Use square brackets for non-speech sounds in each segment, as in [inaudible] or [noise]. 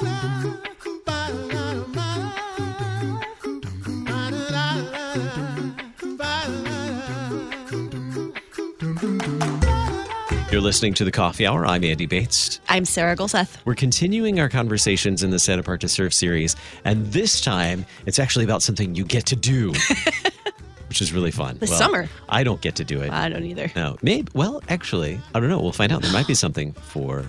You're listening to the Coffee Hour. I'm Andy Bates. I'm Sarah Gulseth. We're continuing our conversations in the Set Apart to Serve series, and this time it's actually about something you get to do, [laughs] which is really fun. The summer. I don't get to do it. I don't either. No, maybe. Well, actually, I don't know. We'll find out. There might be something for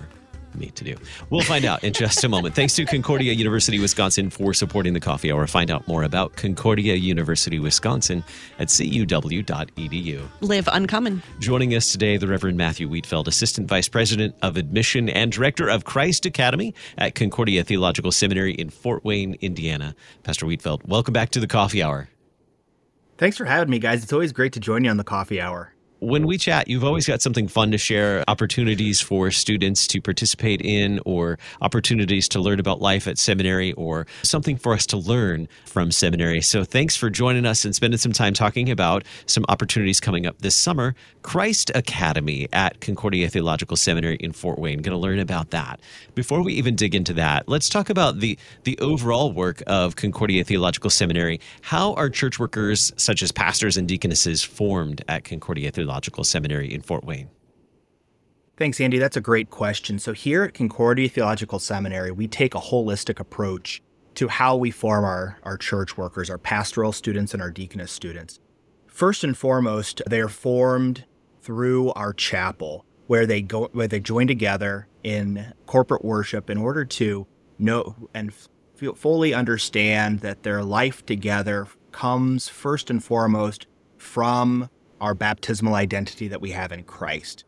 me to do. We'll find out in just a moment. Thanks to Concordia University Wisconsin for supporting the coffee hour. Find out more about Concordia University Wisconsin at cuw.edu. Live uncommon. Joining us today, the Reverend Matthew Wietfeldt, Assistant Vice President of Admission and Director of Christ Academy at Concordia Theological Seminary in Fort Wayne, Indiana. Pastor Wietfeldt, welcome back to the coffee hour. Thanks for having me, guys. It's always great to join you on the coffee hour when we chat, you've always got something fun to share, opportunities for students to participate in, or opportunities to learn about life at seminary, or something for us to learn from seminary. So thanks for joining us and spending some time talking about some opportunities coming up this summer. Christ Academy at Concordia Theological Seminary in Fort Wayne. Going to learn about that. Before we even dig into that, let's talk about the the overall work of Concordia Theological Seminary. How are church workers, such as pastors and deaconesses, formed at Concordia Theological Theological Seminary in Fort Wayne? Thanks, Andy. That's a great question. So, here at Concordia Theological Seminary, we take a holistic approach to how we form our, our church workers, our pastoral students, and our deaconess students. First and foremost, they are formed through our chapel, where they go, where they join together in corporate worship in order to know and f- fully understand that their life together comes first and foremost from our baptismal identity that we have in Christ.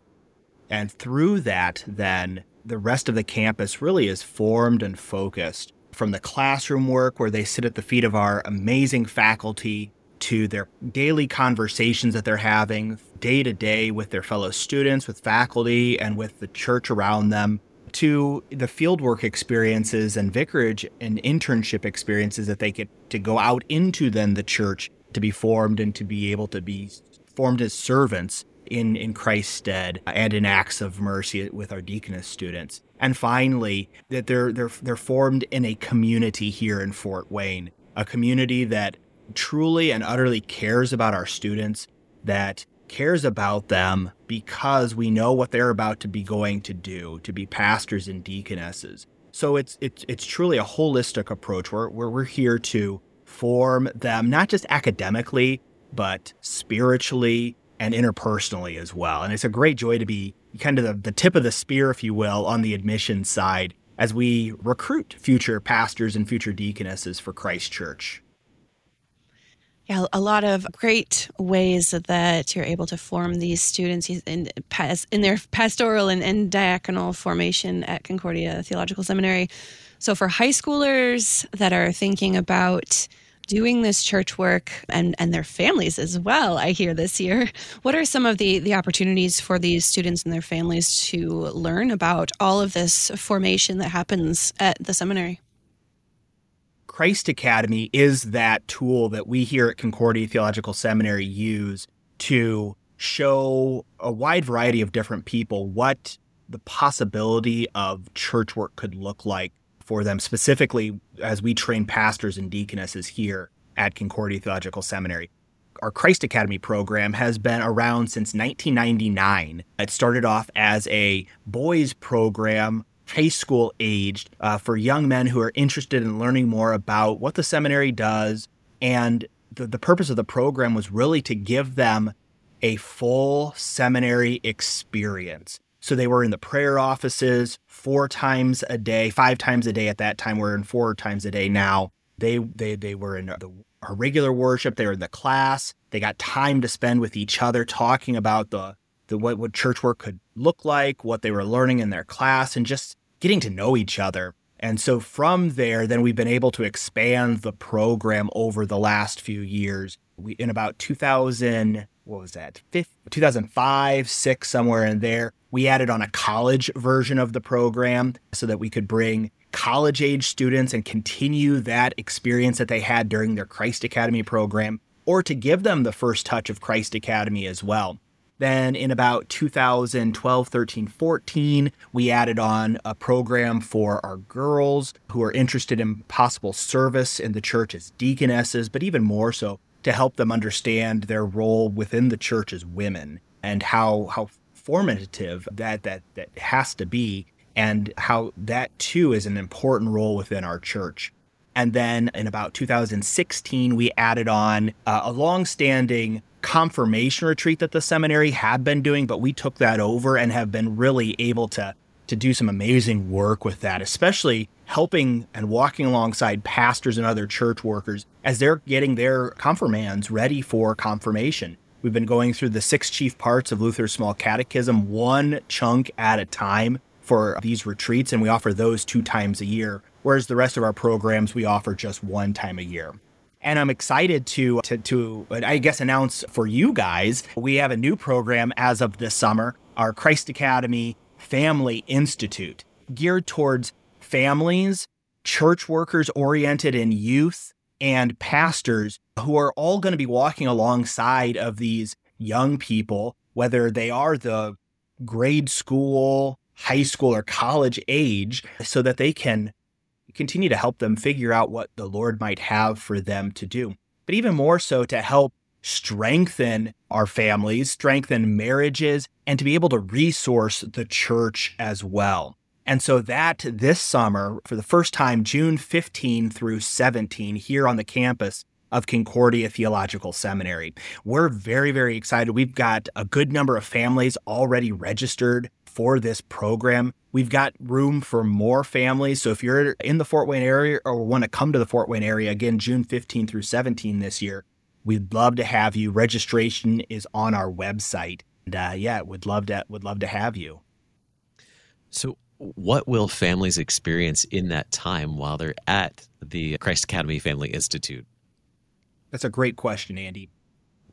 And through that, then, the rest of the campus really is formed and focused from the classroom work where they sit at the feet of our amazing faculty to their daily conversations that they're having day to day with their fellow students, with faculty, and with the church around them, to the fieldwork experiences and vicarage and internship experiences that they get to go out into then the church to be formed and to be able to be formed as servants in, in Christ's stead and in acts of mercy with our deaconess students. And finally, that they're, they're, they're formed in a community here in Fort Wayne, a community that truly and utterly cares about our students, that cares about them because we know what they're about to be going to do, to be pastors and deaconesses. So it's it's it's truly a holistic approach where, where we're here to form them not just academically, but spiritually and interpersonally as well. And it's a great joy to be kind of the, the tip of the spear, if you will, on the admission side as we recruit future pastors and future deaconesses for Christ Church. Yeah, a lot of great ways that you're able to form these students in, in their pastoral and, and diaconal formation at Concordia Theological Seminary. So, for high schoolers that are thinking about doing this church work and, and their families as well, I hear this year. What are some of the, the opportunities for these students and their families to learn about all of this formation that happens at the seminary? Christ Academy is that tool that we here at Concordia Theological Seminary use to show a wide variety of different people what the possibility of church work could look like for them, specifically as we train pastors and deaconesses here at Concordia Theological Seminary. Our Christ Academy program has been around since 1999. It started off as a boys program, high school aged, uh, for young men who are interested in learning more about what the seminary does. And the, the purpose of the program was really to give them a full seminary experience. So they were in the prayer offices four times a day, five times a day at that time. We're in four times a day now. They they they were in the our regular worship. They were in the class. They got time to spend with each other, talking about the the what, what church work could look like, what they were learning in their class, and just getting to know each other. And so from there, then we've been able to expand the program over the last few years. We in about 2000, what was that? 2005, six, somewhere in there we added on a college version of the program so that we could bring college age students and continue that experience that they had during their Christ Academy program, or to give them the first touch of Christ Academy as well. Then in about 2012, 13, 14, we added on a program for our girls who are interested in possible service in the church as deaconesses, but even more so to help them understand their role within the church as women and how how formative that that that has to be and how that too is an important role within our church. And then in about 2016, we added on uh, a long-standing confirmation retreat that the seminary had been doing, but we took that over and have been really able to to do some amazing work with that, especially helping and walking alongside pastors and other church workers as they're getting their confirmands ready for confirmation. We've been going through the six chief parts of Luther's Small Catechism, one chunk at a time for these retreats, and we offer those two times a year, whereas the rest of our programs we offer just one time a year. And I'm excited to, to, to, I guess, announce for you guys, we have a new program as of this summer, our Christ Academy Family Institute, geared towards families, church workers oriented in youth, and pastors who are all going to be walking alongside of these young people, whether they are the grade school, high school, or college age, so that they can continue to help them figure out what the Lord might have for them to do. But even more so to help strengthen our families, strengthen marriages, and to be able to resource the church as well. And so that this summer, for the first time, June 15 through 17, here on the campus of Concordia Theological Seminary, we're very, very excited. We've got a good number of families already registered for this program. We've got room for more families. So if you're in the Fort Wayne area or want to come to the Fort Wayne area, again, June 15 through 17 this year, we'd love to have you. Registration is on our website. And uh, yeah, would love to would love to have you. So what will families experience in that time while they're at the Christ Academy Family Institute? That's a great question, Andy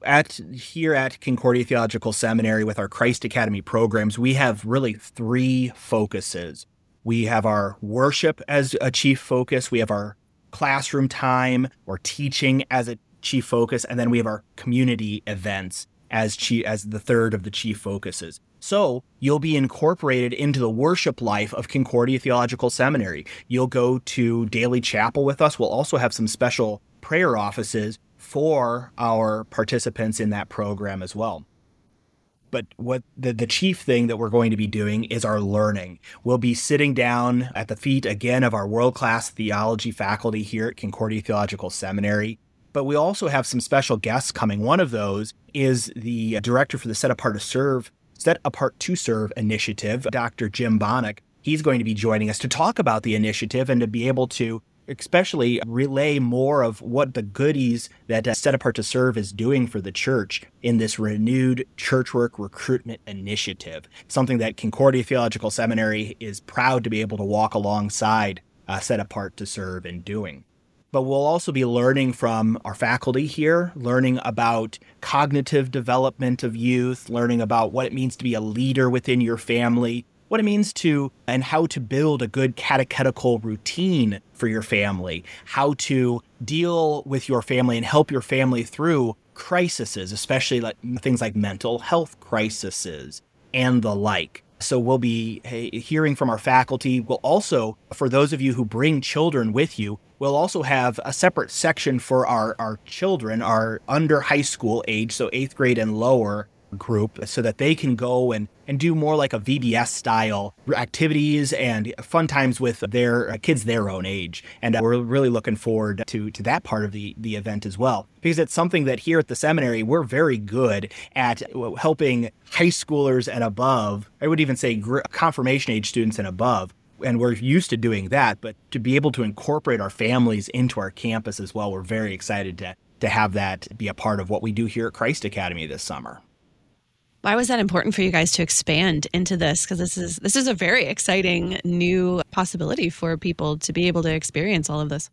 at here at Concordia Theological Seminary with our Christ Academy programs, we have really three focuses. We have our worship as a chief focus, we have our classroom time or teaching as a chief focus, and then we have our community events as chief, as the third of the chief focuses. So you'll be incorporated into the worship life of Concordia Theological Seminary. You'll go to daily chapel with us. We'll also have some special prayer offices for our participants in that program as well. But what the, the chief thing that we're going to be doing is our learning. We'll be sitting down at the feet again of our world class theology faculty here at Concordia Theological Seminary. But we also have some special guests coming. One of those is the director for the Set Apart to Serve, Set Apart to Serve initiative, Dr. Jim Bonnick. He's going to be joining us to talk about the initiative and to be able to especially relay more of what the goodies that uh, Set Apart to Serve is doing for the church in this renewed church work recruitment initiative. Something that Concordia Theological Seminary is proud to be able to walk alongside uh, Set Apart to Serve in doing. But we'll also be learning from our faculty here, learning about cognitive development of youth, learning about what it means to be a leader within your family, what it means to and how to build a good catechetical routine for your family, how to deal with your family and help your family through crises, especially like things like mental health crises and the like. So we'll be hearing from our faculty. We'll also, for those of you who bring children with you, we'll also have a separate section for our, our children, our under high school age, so eighth grade and lower group so that they can go and, and do more like a VBS style activities and fun times with their uh, kids their own age. And uh, we're really looking forward to, to that part of the, the event as well, because it's something that here at the seminary, we're very good at helping high schoolers and above. I would even say confirmation age students and above and we're used to doing that but to be able to incorporate our families into our campus as well we're very excited to to have that be a part of what we do here at Christ Academy this summer why was that important for you guys to expand into this? Because this is this is a very exciting new possibility for people to be able to experience all of this.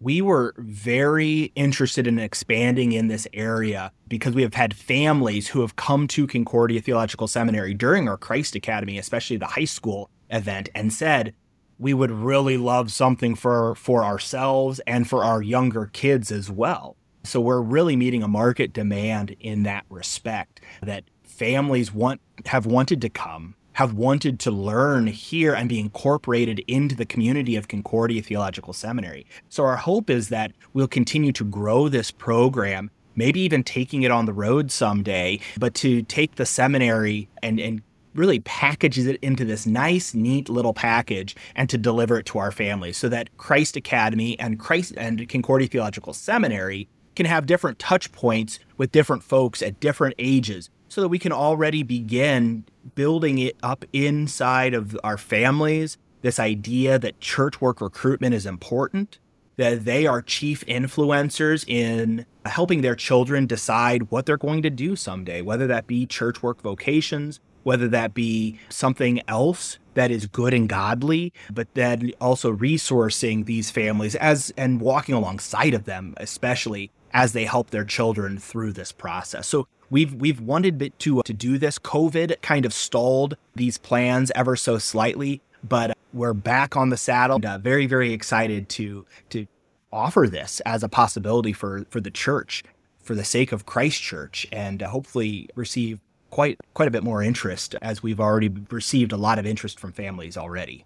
We were very interested in expanding in this area because we have had families who have come to Concordia Theological Seminary during our Christ Academy, especially the high school event, and said, we would really love something for for ourselves and for our younger kids as well So we're really meeting a market demand in that respect that families want have wanted to come, have wanted to learn here and be incorporated into the community of Concordia Theological Seminary. So our hope is that we'll continue to grow this program, maybe even taking it on the road someday, but to take the seminary and and really packages it into this nice, neat little package and to deliver it to our families so that Christ Academy and Christ and Concordia Theological Seminary can have different touch points with different folks at different ages so that we can already begin building it up inside of our families this idea that church work recruitment is important that they are chief influencers in helping their children decide what they're going to do someday whether that be church work vocations whether that be something else that is good and godly, but then also resourcing these families as and walking alongside of them, especially as they help their children through this process. So we've we've wanted to to do this. COVID kind of stalled these plans ever so slightly, but we're back on the saddle. And, uh, very very excited to to offer this as a possibility for for the church for the sake of Christ Church and uh, hopefully receive quite quite a bit more interest as we've already received a lot of interest from families already.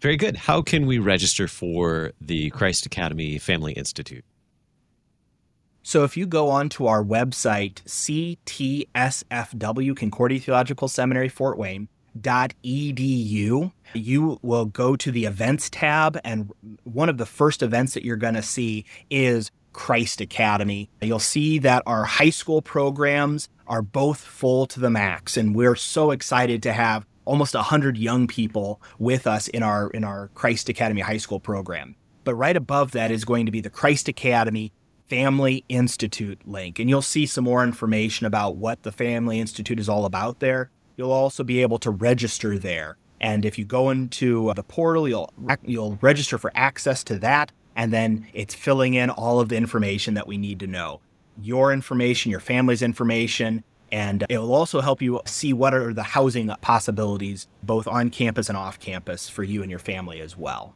Very good. How can we register for the Christ Academy Family Institute? So if you go onto our website, CTSFW, Concordia Theological Seminary, Fort Wayne, edu you will go to the events tab and one of the first events that you're going to see is Christ Academy. You'll see that our high school programs are both full to the max, and we're so excited to have almost 100 young people with us in our in our Christ Academy high school program. But right above that is going to be the Christ Academy Family Institute link, and you'll see some more information about what the Family Institute is all about there. You'll also be able to register there. And if you go into the portal, you'll you'll register for access to that and then it's filling in all of the information that we need to know your information, your family's information, and it will also help you see what are the housing possibilities both on campus and off campus for you and your family as well.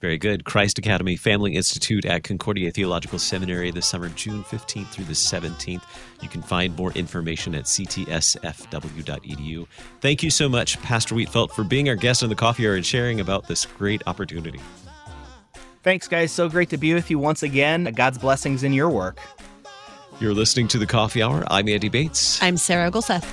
Very good. Christ Academy Family Institute at Concordia Theological Seminary this summer, June 15th through the 17th. You can find more information at ctsfw.edu. Thank you so much, Pastor Wietfeldt, for being our guest on the coffee hour and sharing about this great opportunity. Thanks, guys. So great to be with you once again. God's blessings in your work. You're listening to the Coffee Hour. I'm Andy Bates. I'm Sarah Gulseth.